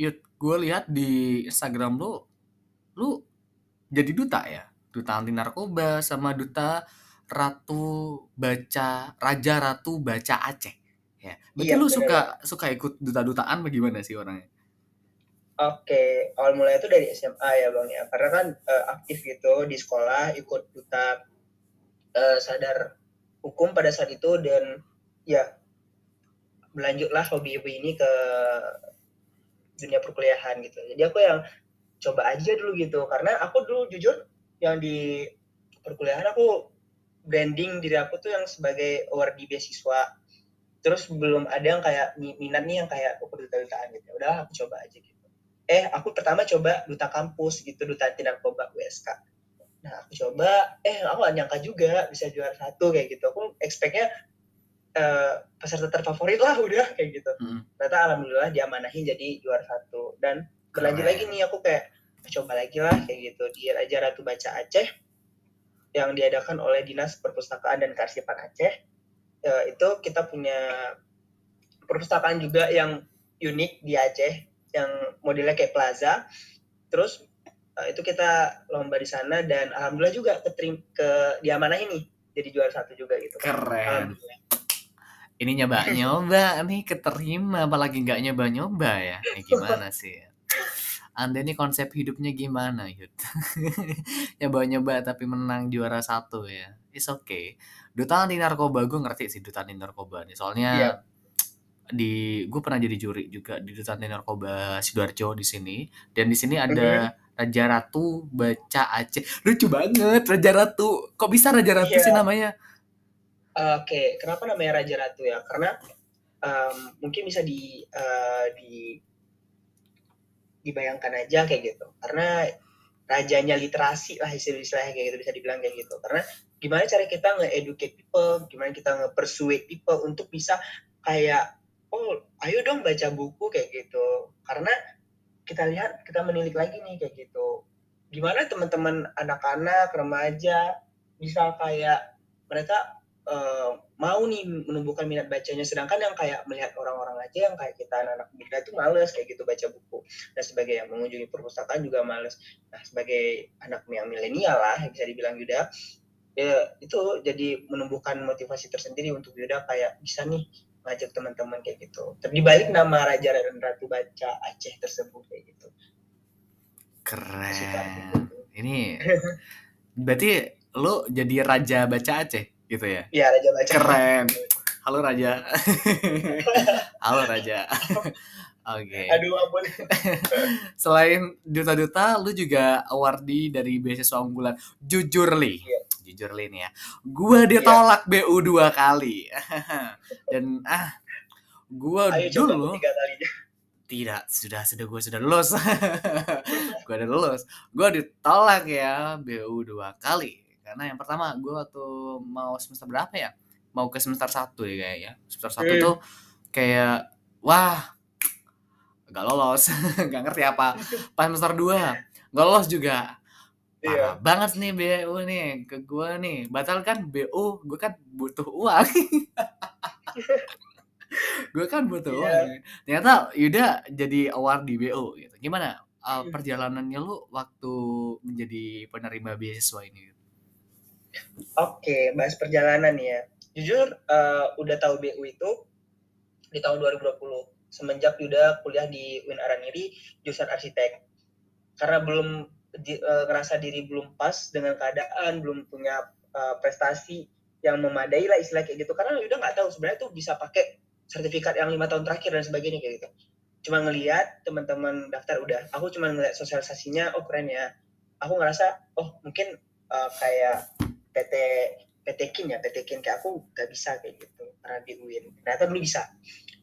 Yud, gue lihat di Instagram lo, lu jadi duta ya duta anti narkoba sama duta ratu baca raja ratu baca Aceh ya berarti iya, lu bener. suka suka ikut duta-dutaan bagaimana sih orangnya Oke, awal mulai itu dari SMA ya bang ya, karena kan uh, aktif gitu di sekolah, ikut duta uh, sadar hukum pada saat itu dan ya berlanjutlah hobi-hobi ini ke dunia perkuliahan gitu. Jadi aku yang coba aja dulu gitu. Karena aku dulu jujur yang di perkuliahan aku branding diri aku tuh yang sebagai award di beasiswa. Terus belum ada yang kayak minat nih yang kayak aku duta dutaan gitu udah aku coba aja gitu. Eh aku pertama coba duta kampus gitu duta tindak narkoba USK nah aku coba eh aku gak nyangka juga bisa juara satu kayak gitu. Aku expectnya uh, peserta terfavorit lah udah kayak gitu. Hmm. ternyata alhamdulillah diamanahin jadi juara satu. Dan berlanjut lagi nih aku kayak coba lagi lah kayak gitu. Di Raja Ratu Baca Aceh yang diadakan oleh Dinas Perpustakaan dan Kearsipan Aceh e, itu kita punya perpustakaan juga yang unik di Aceh yang modelnya kayak plaza. Terus e, itu kita lomba di sana dan alhamdulillah juga keterim ke diamanah ini jadi juara satu juga gitu. Keren. Ini nyoba nyoba nih keterima apalagi nggak nyoba nyoba ya. Ini gimana sih anda ini konsep hidupnya gimana, Yud? Nyoba-nyoba tapi menang juara satu ya. It's okay. Duta anti narkoba gue ngerti sih duta anti narkoba nih. Soalnya yeah. di gue pernah jadi juri juga di duta anti narkoba sidoarjo di sini dan di sini ada -hmm. Raja Ratu baca Aceh. Lucu banget Raja Ratu. Kok bisa Raja Ratu yeah. sih namanya? Oke, okay. kenapa namanya Raja Ratu ya? Karena um, mungkin bisa di uh, di dibayangkan aja kayak gitu. Karena rajanya literasi lah istilah-istilahnya kayak gitu bisa dibilang kayak gitu. Karena gimana cara kita nge-educate people gimana kita nge-persuade people untuk bisa kayak oh ayo dong baca buku kayak gitu. Karena kita lihat kita menilik lagi nih kayak gitu. Gimana teman-teman anak-anak remaja bisa kayak mereka uh, mau nih menumbuhkan minat bacanya sedangkan yang kayak melihat orang-orang aja yang kayak kita anak-anak muda itu males kayak gitu baca buku dan sebagai yang mengunjungi perpustakaan juga males nah sebagai anak yang milenial lah yang bisa dibilang Yuda ya itu jadi menumbuhkan motivasi tersendiri untuk Yuda kayak bisa nih ngajak teman-teman kayak gitu. Tapi balik nama Raja dan Ratu Baca Aceh tersebut kayak gitu. Keren. Ini berarti lu jadi Raja Baca Aceh gitu ya? Iya, Raja Baca. Keren. Halo Raja. Halo Raja. Oke. Okay. Aduh ampun. Selain duta-duta, lu juga awardee dari beasiswa unggulan. Jujur li. Iya jujur Lin ya gue iya. ditolak yeah. BU dua kali dan ah gue dulu tidak sudah sudah gue sudah lulus gue udah lulus gue ditolak ya BU dua kali karena yang pertama gue waktu mau semester berapa ya? Mau ke semester satu ya kayak ya. Semester satu hmm. tuh kayak wah gak lolos. Gak ngerti apa. Pas semester dua gak lolos juga. Parah iya. banget nih BU nih ke gue nih. Batal kan BU gue kan butuh uang. Gue kan butuh yeah. uang. Ternyata Yuda jadi award di BU gitu. Gimana uh, perjalanannya lu waktu menjadi penerima beasiswa ini oke bahas perjalanan ya. Jujur uh, udah tahu BU itu di tahun 2020 semenjak Yuda kuliah di Win Araniri jurusan arsitek. Karena belum di, uh, ngerasa diri belum pas dengan keadaan belum punya uh, prestasi yang memadai lah istilah kayak gitu. Karena udah nggak tahu sebenarnya tuh bisa pakai sertifikat yang lima tahun terakhir dan sebagainya kayak gitu. Cuma ngelihat teman-teman daftar udah aku cuma ngeliat sosialisasinya oh keren ya. Aku ngerasa oh mungkin uh, kayak PT PT Kin ya PT Kin kayak aku gak bisa kayak gitu karena di UIN ternyata dulu bisa.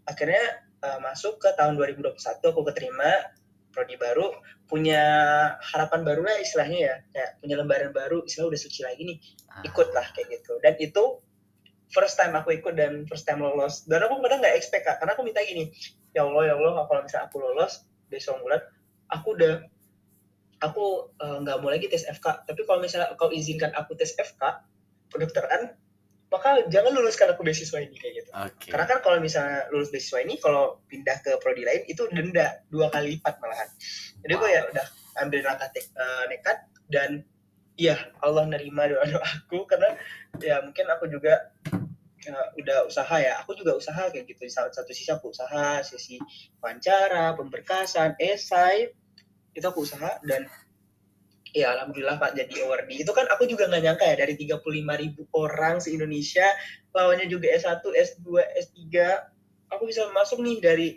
Akhirnya uh, masuk ke tahun 2021 aku keterima prodi baru punya harapan baru lah istilahnya ya kayak punya lembaran baru istilah udah suci lagi nih ah. ikut lah kayak gitu. Dan itu first time aku ikut dan first time lolos. Dan aku kadang nggak expect kak karena aku minta gini ya allah ya allah kalau misalnya aku lolos besok bulan aku udah aku eh, nggak uh, mau lagi tes FK tapi kalau misalnya kau izinkan aku tes FK kedokteran maka jangan luluskan aku beasiswa ini kayak gitu. Okay. Karena kan kalau misalnya lulus beasiswa ini, kalau pindah ke prodi lain itu denda dua kali lipat malahan. Jadi wow. gue ya udah ambil langkah uh, nekat dan ya Allah nerima doa doa aku karena ya mungkin aku juga ya, udah usaha ya. Aku juga usaha kayak gitu. Satu sisi aku usaha, sisi wawancara, pemberkasan, esai itu aku usaha dan ya alhamdulillah Pak jadi awardee. Itu kan aku juga nggak nyangka ya dari 35 ribu orang se Indonesia lawannya juga S1, S2, S3. Aku bisa masuk nih dari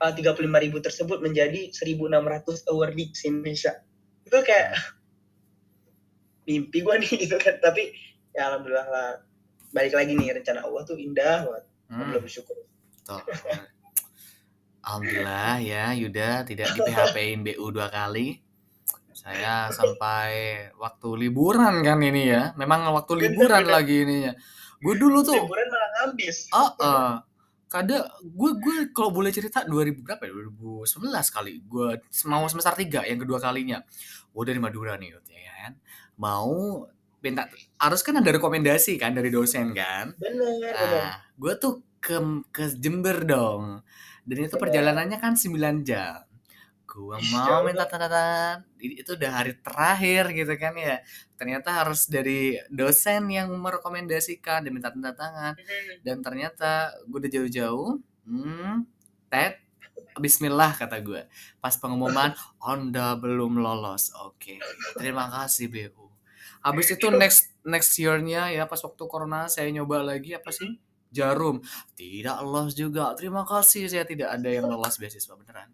uh, 35 ribu tersebut menjadi 1.600 awardee se Indonesia. Itu kayak mimpi gue nih gitu kan. Tapi ya alhamdulillah lah. Balik lagi nih rencana Allah tuh indah banget. Hmm. Belum bersyukur. Alhamdulillah ya Yuda tidak di PHP-in BU dua kali saya sampai waktu liburan kan ini ya. Memang waktu liburan bener, lagi ininya. Gue dulu tuh liburan malah ngabis. Oh, uh, uh, kada gue gue kalau boleh cerita 2000 berapa ya? 2011 kali. Gue mau semester 3 yang kedua kalinya. Gue dari Madura nih ya kan. Mau minta harus kan ada rekomendasi kan dari dosen kan. Bener, nah, bener. gue tuh ke ke Jember dong. Dan itu perjalanannya kan 9 jam. Gua mau minta tanda tangan itu udah hari terakhir gitu kan ya. Ternyata harus dari dosen yang merekomendasikan dan minta tanda tangan hmm. dan ternyata gue udah jauh-jauh hmm, tet Bismillah kata gue pas pengumuman Anda belum lolos. Oke okay. terima kasih BU habis itu next next year-nya ya pas waktu corona saya nyoba lagi apa sih jarum. Tidak lolos juga. Terima kasih. Saya tidak ada yang lolos beasiswa beneran.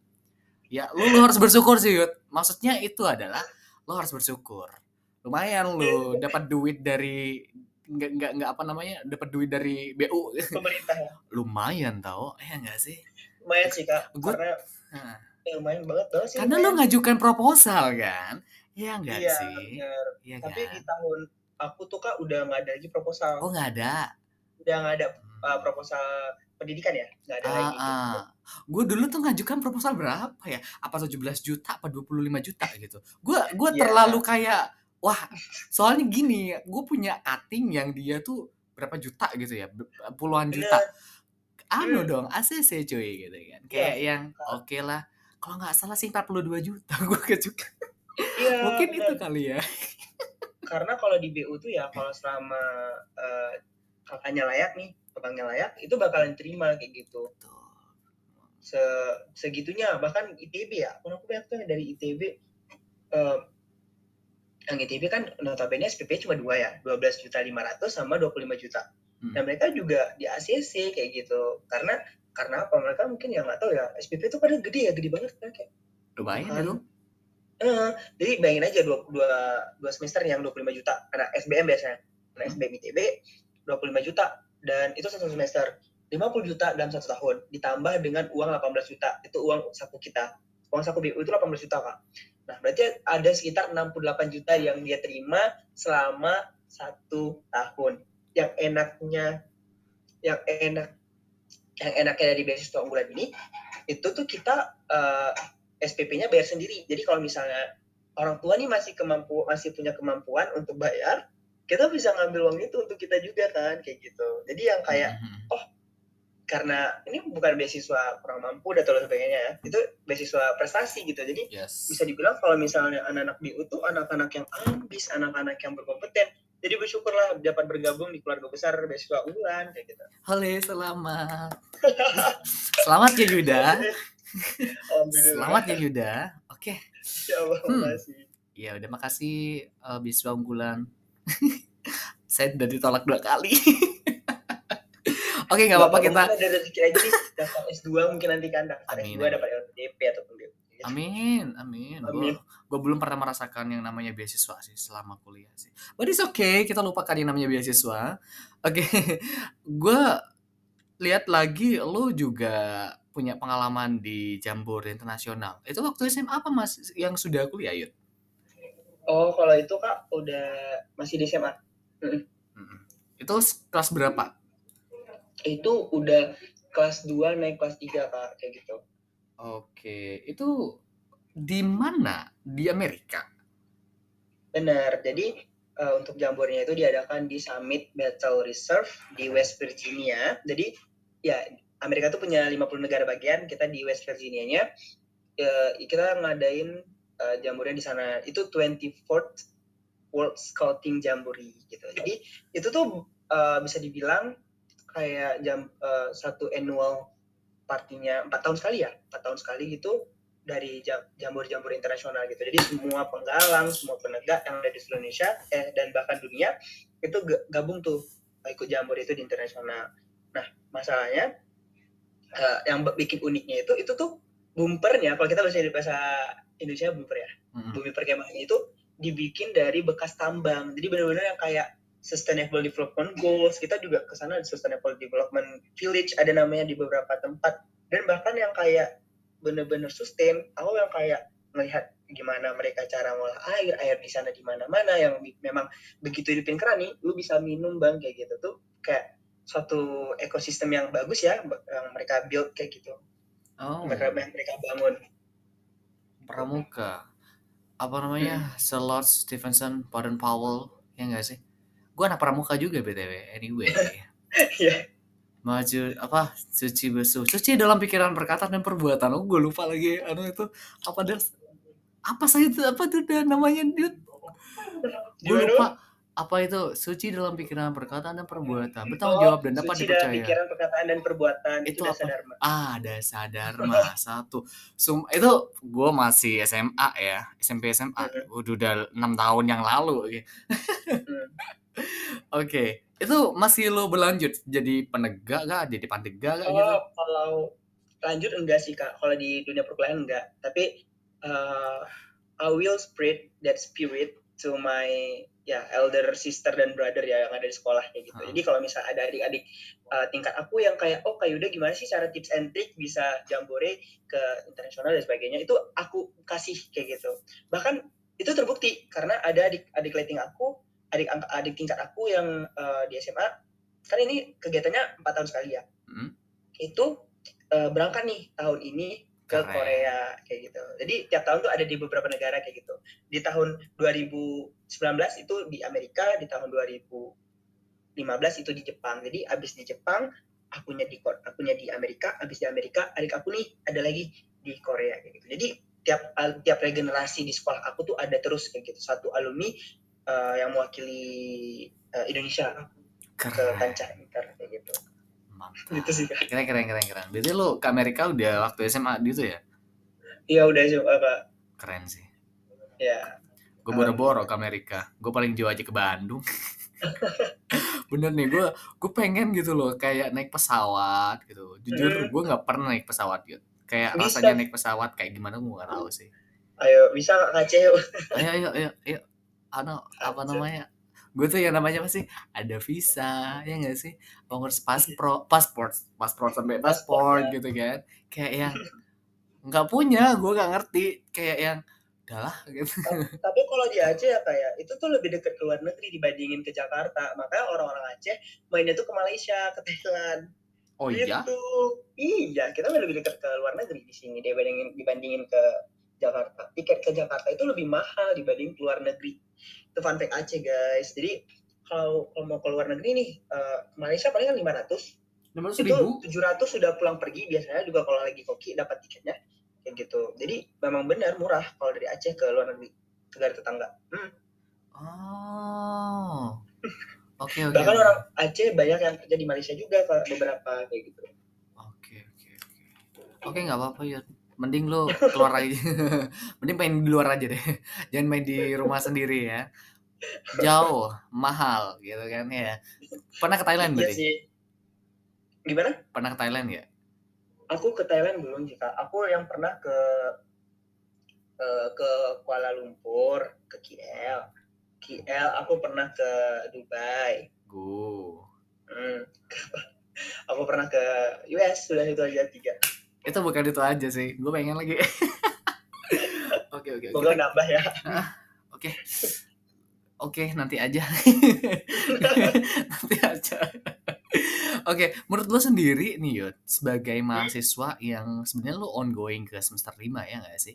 Ya lu, lu harus bersyukur sih Yud. maksudnya itu adalah lu harus bersyukur. Lumayan lu dapat duit dari nggak nggak nggak apa namanya dapat duit dari BU pemerintah ya? lumayan tau. Ya enggak sih? Lumayan sih kak. Gua, karena nah, ya lumayan banget tau sih. Karena lumayan. lu ngajukan proposal kan? Ya enggak iya, sih? iya, tapi kan? di tahun aku tuh kak udah nggak ada lagi proposal. Oh nggak ada. Udah nggak ada Hmm. uh, proposal pendidikan ya nggak ada lagi gitu. Ah, Gue dulu tuh ngajukan proposal berapa ya? Apa 17 juta, apa 25 juta gitu. Gue gua Iya. terlalu kayak, wah soalnya gini, gue punya cutting yang dia tuh berapa juta gitu ya, puluhan juta. Anu Hmm. dong, ACC cuy gitu kan. Kayak Iya. yang oke lah, kalau nggak salah sih 42 juta gue kejukan. Iya, Mungkin benar. itu kali ya. karena kalau di BU tuh ya kalau selama uh, kakaknya layak nih abangnya layak itu bakalan terima kayak gitu. Se segitunya bahkan ITB ya aku banyak tuh yang dari ITB eh, yang ITB kan notabene SPP cuma dua ya 12 juta 500 sama 25 juta Hmm. dan mereka juga di ACC kayak gitu karena karena apa mereka mungkin ya nggak tahu ya SPP itu padahal gede ya gede banget kan kayak Lumayan Kan. itu. Eh, jadi bayangin aja dua, dua, dua semester yang 25 juta anak SBM biasanya anak. SBM ITB 25 juta dan itu satu semester. 50 juta dalam satu tahun ditambah dengan uang 18 juta. Itu uang saku kita. Uang saku BU itu 18 juta kak. Nah berarti ada sekitar 68 juta yang dia terima selama satu tahun. Yang enaknya yang enak yang enaknya dari beasiswa unggulan ini itu tuh kita eh, SPP-nya bayar sendiri. Jadi kalau misalnya orang tua nih masih kemampu masih punya kemampuan untuk bayar, kita bisa ngambil uang itu untuk kita juga kan kayak gitu. Jadi yang kayak Mhm. karena ini bukan beasiswa kurang mampu dan lain sebagainya ya. Itu beasiswa prestasi gitu. Jadi Yes. bisa dibilang kalau misalnya anak-anak BU tuh anak-anak yang ambis, anak-anak yang berkompeten. Jadi bersyukurlah dapat bergabung di keluarga besar beasiswa unggulan kayak gitu. Halo, selamat. selamat ya Yuda. Selamat ya Yuda. Oke. Ya Allah, Hmm. Ya udah makasih eh, biswa unggulan. Saya udah ditolak dua kali. Oke nggak apa-apa kita. Ada rezeki nih daftar S2 mungkin nanti kan daftar Amin, S2 amin. dapat LPDP ataupun. Amin, amin. Amin. Gue belum pernah merasakan yang namanya beasiswa sih selama kuliah sih. But it's okay, kita lupakan yang namanya beasiswa. Oke, gue lihat lagi lo juga punya pengalaman di Jambore Internasional. Itu waktu SMA apa mas yang sudah kuliah Yud? Oh, kalau itu Kak udah masih di SMA. Mm-mm. Itu kelas berapa? Itu udah kelas 2 naik kelas 3 Kak kayak gitu. Oke, itu di mana? Di Amerika. Benar. Jadi eh, untuk jambornya itu diadakan di Summit Battle Reserve di West Virginia. Jadi ya Amerika tuh punya 50 negara bagian, kita di West Virginia-nya eh, kita ngadain eh, jambornya di sana. Itu 24th World Scouting Jamboree gitu. Jadi itu tuh eh, bisa dibilang kayak jam eh, satu annual partinya empat tahun sekali ya, empat tahun sekali gitu dari jam- jambor-jambor internasional gitu. Jadi semua penggalang, semua penegak yang ada di seluruh Indonesia eh, dan bahkan dunia itu ga- gabung tuh ikut jambor itu di internasional. Nah masalahnya eh, yang bikin uniknya itu itu tuh bumpernya kalau kita bahasa bahasa Indonesia bumper ya Mm-mm. bumi perkemahan itu dibikin dari bekas tambang. Jadi benar-benar yang kayak Sustainable Development Goals. Kita juga ke sana Sustainable Development Village ada namanya di beberapa tempat. Dan bahkan yang kayak benar-benar sustain, aku yang kayak melihat gimana mereka cara ngolah air, air di sana di mana-mana yang memang begitu hidupin nih, lu bisa minum bang kayak gitu tuh kayak suatu ekosistem yang bagus ya yang mereka build kayak gitu. Oh, Mereka mereka bangun. Pramuka. Apa namanya? Sir Lord Stevenson, Baden Powell, ya enggak sih? Gue anak pramuka juga BTW. Anyway. Iya. Maju apa? Suci besu. Suci dalam pikiran, perkataan dan perbuatan. Oh, gue lupa lagi anu itu apa dah apa saya itu apa tuh namanya dude gue lupa apa itu? Suci dalam pikiran perkataan dan perbuatan. Bertanggung Oh, jawab dan dapat suci dalam dipercaya. pikiran, perkataan, dan perbuatan. Itu, Itu dasar apa? dharma. ah dasar dharma satu. Sum, itu gue masih SMA ya. SMP SMA Mhm. udah udah enam tahun yang lalu oke Hmm. Oke, itu masih lo berlanjut jadi penegak gak jadi pandega gak gitu? Oh, kalau lanjut enggak sih kak. Kalau di dunia perkuliahan enggak. Tapi uh, I will spread that spirit to my ya elder sister dan brother ya yang ada di sekolah kayak gitu. Ah. Jadi kalau misalnya ada adik-adik uh, tingkat aku yang kayak oh kayak udah gimana sih cara tips and trick bisa jambore ke internasional dan sebagainya itu aku kasih kayak gitu. Bahkan itu terbukti karena ada adik adik lighting aku adik adik tingkat aku yang uh, di SMA kan ini kegiatannya empat tahun sekali ya Hmm. itu uh, berangkat nih tahun ini ke Keren. Korea kayak gitu. Jadi tiap tahun tuh ada di beberapa negara kayak gitu. Di tahun 2019 itu di Amerika di tahun 2015 itu di Jepang. Jadi abis di Jepang akunya di akunya di Amerika abis di Amerika adik aku nih ada lagi di Korea kayak gitu. Jadi tiap tiap regenerasi di sekolah aku tuh ada terus kayak gitu. Satu alumni uh, yang mewakili uh, Indonesia. Ke Keren. kancah inter kayak gitu Mantap. gitu sih Kak. Keren keren keren keren. Berarti lu ke Amerika udah waktu SMA gitu ya? iya udah sih Kak. Keren sih. ya Gue boro-boro ke Amerika. Gue paling jauh aja ke Bandung. Bener nih, gue gue pengen gitu loh kayak naik pesawat gitu. Jujur Hmm. gue nggak pernah naik pesawat gitu. Kayak Bisa. rasanya naik pesawat kayak gimana gue nggak tahu sih. ayo bisa nggak Kak Ceo Ayo ayo ayo ayo. Ano, Apa? namanya? Gue tuh yang namanya apa sih? Ada visa, ya nggak sih? Pengurus paspor, paspor, paspor sampai paspor ya. gitu kan? Kayak yang nggak punya, gue nggak ngerti. Kayak yang udahlah gitu. tapi kalau di Aceh ya kayak itu tuh lebih dekat ke luar negeri dibandingin ke Jakarta makanya orang-orang Aceh mainnya tuh ke Malaysia ke Thailand Oh iya, gitu iya kita mah lebih dekat ke luar negeri di sini dibandingin dibandingin ke Jakarta tiket ke Jakarta itu lebih mahal dibanding ke luar negeri itu fun fact Aceh guys jadi kalau kalau mau ke luar negeri nih ke Malaysia paling kan 500 enam itu 700 sudah pulang pergi biasanya juga kalau lagi koki dapat tiketnya kayak gitu jadi memang benar murah kalau dari Aceh ke luar negeri negara tetangga Hmm. Oh. Oke oke. bahkan oke. orang Aceh banyak yang kerja di Malaysia juga beberapa kayak gitu Oke oke oke. Oke nggak apa-apa ya. Mending lu keluar aja. Mending main di luar aja deh. Jangan main di rumah sendiri ya. Jauh, mahal gitu kan ya. Pernah ke Thailand iya berarti? sih gimana Pernah ke Thailand ya? aku ke Thailand belum sih kak aku yang pernah ke eh, ke Kuala Lumpur ke KL KL aku pernah ke Dubai Gue. Hmm. aku pernah ke US sudah itu aja tiga Itu bukan itu aja sih. Gue pengen lagi. Oke oke. Kita- nambah ya Oke. Oke, nanti aja. nanti aja. Oke, menurut lo sendiri nih Yud, sebagai mahasiswa yang sebenarnya lo ongoing ke semester 5 ya nggak sih?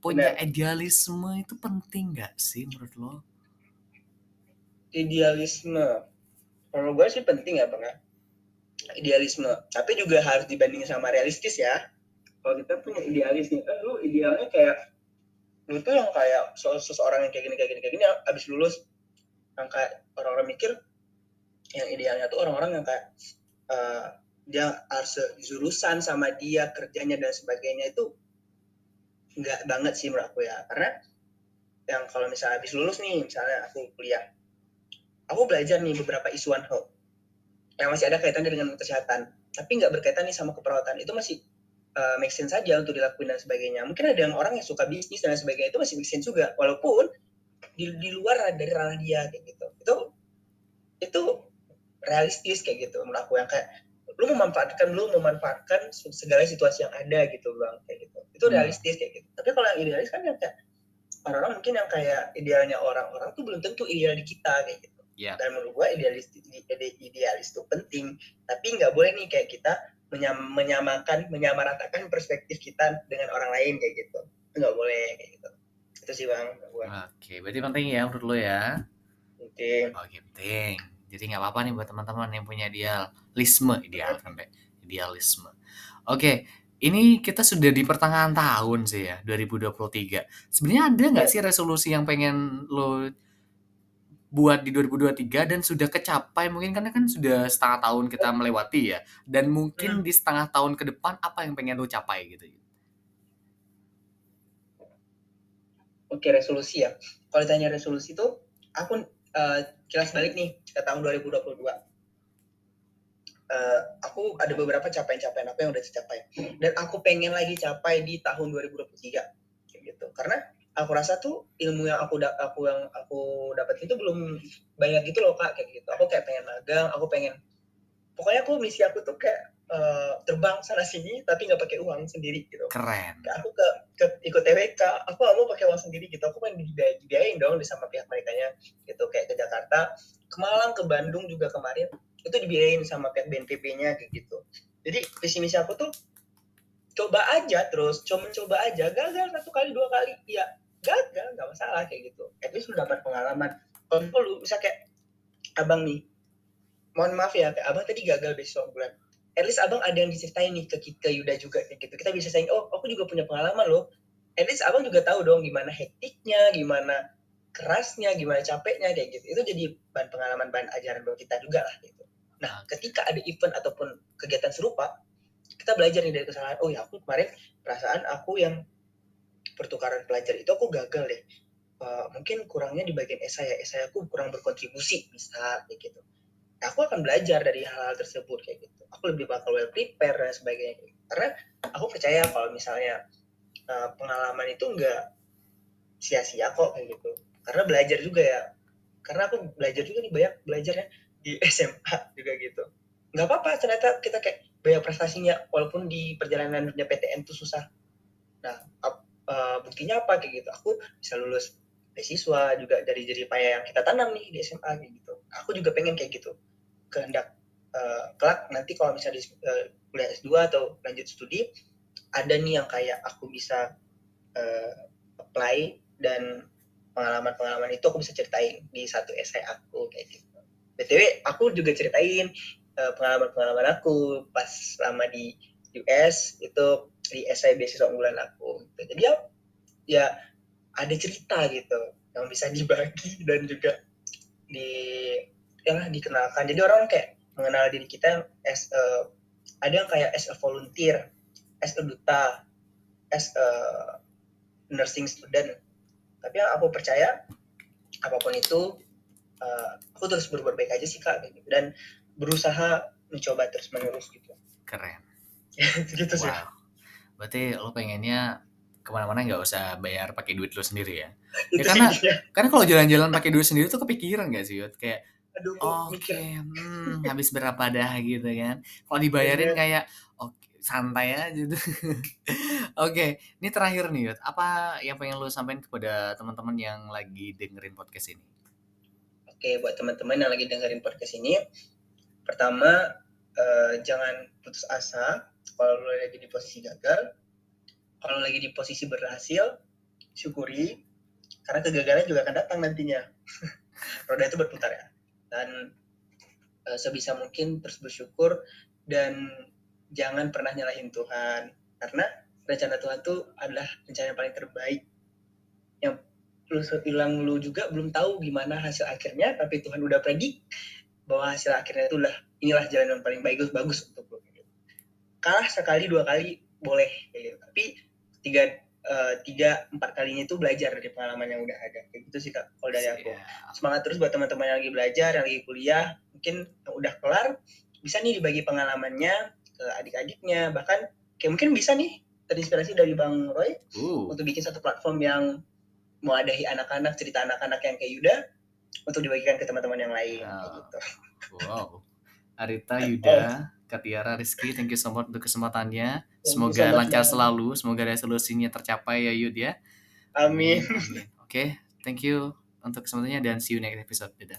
Punya idealisme itu penting nggak sih menurut lo? idealisme kalau gue sih penting ya bang ya. Idealisme. Tapi juga harus dibandingin sama realistis ya. Kalau kita punya idealis nih eh, lu idealnya kayak lu tuh yang kayak seseorang yang kayak gini kayak gini kayak gini abis lulus yang kayak orang-orang mikir yang idealnya tuh orang-orang yang kayak eh, dia harus jurusan sama dia kerjanya dan sebagainya itu nggak banget sih menurut aku ya. Karena yang kalau misalnya habis lulus nih misalnya aku kuliah aku belajar nih beberapa isu one health yang masih ada kaitannya dengan kesehatan. Tapi nggak berkaitan nih sama keperawatan. Itu masih uh, make sense saja untuk dilakuin dan sebagainya. Mungkin ada yang orang yang suka bisnis dan sebagainya itu masih make sense juga. Walaupun di, di luar dari ranah dia kayak gitu. Itu itu realistis kayak gitu menurut aku. Yang kayak lu memanfaatkan lu memanfaatkan segala situasi yang ada gitu bang kayak gitu. Itu Hmm. realistis kayak gitu. Tapi kalau yang idealis kan yang kayak orang-orang mungkin yang kayak idealnya orang-orang tuh belum tentu ideal di kita kayak gitu Ya. dan menurut gua idealis ide- idealis itu penting tapi nggak boleh nih kayak kita menyam, menyamakan menyamaratakan perspektif kita dengan orang lain kayak gitu itu nggak boleh kayak gitu itu sih bang Oke, berarti penting ya menurut lo ya? penting Oke, penting. Jadi nggak apa-apa nih buat teman-teman yang punya idealisme, ideal sampai idealisme. Oke, ini kita sudah di pertengahan tahun sih ya, 2023. Sebenarnya ada nggak sih resolusi yang pengen lo buat di 2023 dan sudah kecapai mungkin karena kan sudah setengah tahun kita melewati ya. Dan mungkin di setengah tahun ke depan apa yang pengen lo capai gitu? Oke resolusi ya. Kalau ditanya resolusi itu aku eh, kilas balik nih ke tahun 2022 Eh, aku ada beberapa capaian-capaian apa yang udah tercapai. Dan aku pengen lagi capai di tahun 2023 kayak gitu. Karena aku rasa tuh ilmu yang aku da- aku yang aku dapat itu belum banyak gitu loh kak kayak gitu. Aku kayak pengen magang aku pengen pokoknya aku misi aku tuh kayak uh, terbang sana sini tapi nggak pakai uang sendiri gitu. Keren. aku ke, ke ikut TWK aku nggak mau pakai uang sendiri gitu. Aku pengen dibiayai, dibiayain dong sama pihak mereka nya gitu kayak ke Jakarta. Ke Malang ke Bandung juga kemarin itu dibiayain sama pihak BNPB-nya kayak gitu. Jadi visi misi aku tuh coba aja terus coba coba aja gagal satu kali dua kali ya gagal nggak masalah kayak gitu. At least lu dapat pengalaman. Kalau lu bisa kayak abang nih mohon maaf ya kayak abang tadi gagal besok bulan. At least abang ada yang diceritain nih ke kita Yuda juga kayak gitu. Kita bisa sayang oh aku juga punya pengalaman loh. At least abang juga tahu dong gimana hektiknya gimana kerasnya gimana capeknya kayak gitu. Itu jadi bahan pengalaman bahan ajaran buat kita juga lah gitu. Nah ketika ada event ataupun kegiatan serupa kita belajar nih dari kesalahan oh ya aku kemarin perasaan aku yang pertukaran pelajar itu aku gagal deh. Uh, mungkin kurangnya di bagian esai ya esai aku kurang berkontribusi bisa kayak gitu. Nah, aku akan belajar dari hal-hal tersebut kayak gitu. Aku lebih bakal well prepare dan sebagainya karena aku percaya kalau misalnya uh, pengalaman itu enggak sia-sia kok kayak gitu. Karena belajar juga ya. Karena aku belajar juga nih banyak belajarnya di SMA juga gitu. Nggak apa-apa ternyata kita kayak banyak prestasinya walaupun di perjalanan dunia PTN itu susah. Nah uh, buktinya apa kayak gitu. Aku bisa lulus beasiswa juga dari jadi payah yang kita tanam nih di SMA kayak gitu. Aku juga pengen kayak gitu. Kehendak uh, kelak nanti kalau misalnya di uh, kuliah S2 atau lanjut studi ada nih yang kayak aku bisa uh, apply dan pengalaman-pengalaman itu aku bisa ceritain di satu essay aku kayak gitu. Btw aku juga ceritain pengalaman-pengalaman aku pas lama di US itu di essay beasiswa unggulan aku gitu. jadi ya, ya ada cerita gitu yang bisa dibagi dan juga di yang dikenalkan jadi orang kayak mengenal diri kita as a, ada yang kayak as a volunteer as a duta as a nursing student tapi yang aku percaya apa pun itu uh, aku terus berbuat baik aja sih kak gitu. dan berusaha mencoba terus menerus gitu keren gitu sih wow. Berarti lo pengennya ke mana-mana nggak usah bayar pakai duit lo sendiri ya, ya karena karena kalau jalan-jalan pakai duit sendiri tuh kepikiran gak sih Yud? kayak oke okay, hmm, habis berapa dah gitu kan kalau dibayarin iya. kayak oke okay, santai aja gitu oke okay, ini terakhir nih Yud. apa yang pengen lo sampaikan kepada teman-teman yang lagi dengerin podcast ini oke okay, buat teman-teman yang lagi dengerin podcast ini pertama uh, jangan putus asa kalau lo lagi di posisi gagal. Kalau lagi di posisi berhasil syukuri. Karena kegagalan juga akan datang nantinya. Roda itu berputar ya. Dan e, sebisa mungkin terus bersyukur dan jangan pernah nyalahin Tuhan. Karena rencana Tuhan itu adalah rencana yang paling terbaik. Yang lu hilang lu juga belum tahu gimana hasil akhirnya tapi Tuhan udah predik bahwa hasil akhirnya itu itulah inilah jalan yang paling bagus bagus untuk lu kalah sekali dua kali boleh gitu. tapi tiga uh, tiga empat kalinya itu belajar dari pengalaman yang udah ada. Kayak gitu sih kak kalau dari aku. Semangat terus buat teman-teman yang lagi belajar yang lagi kuliah. Mungkin yang udah kelar bisa nih dibagi pengalamannya ke adik-adiknya. Bahkan kayak mungkin bisa nih terinspirasi dari bang Roy uh. untuk bikin satu platform yang mau adahi anak-anak cerita anak-anak yang kayak Yuda untuk dibagikan ke teman-teman yang lain gitu. wow Arita Yuda Katiara Rizky, thank you so much untuk kesempatannya. Semoga lancar selalu, semoga resolusinya tercapai ya Yud ya. Amin. Oke, okay, thank you untuk kesempatannya dan see you next episode. Dadah.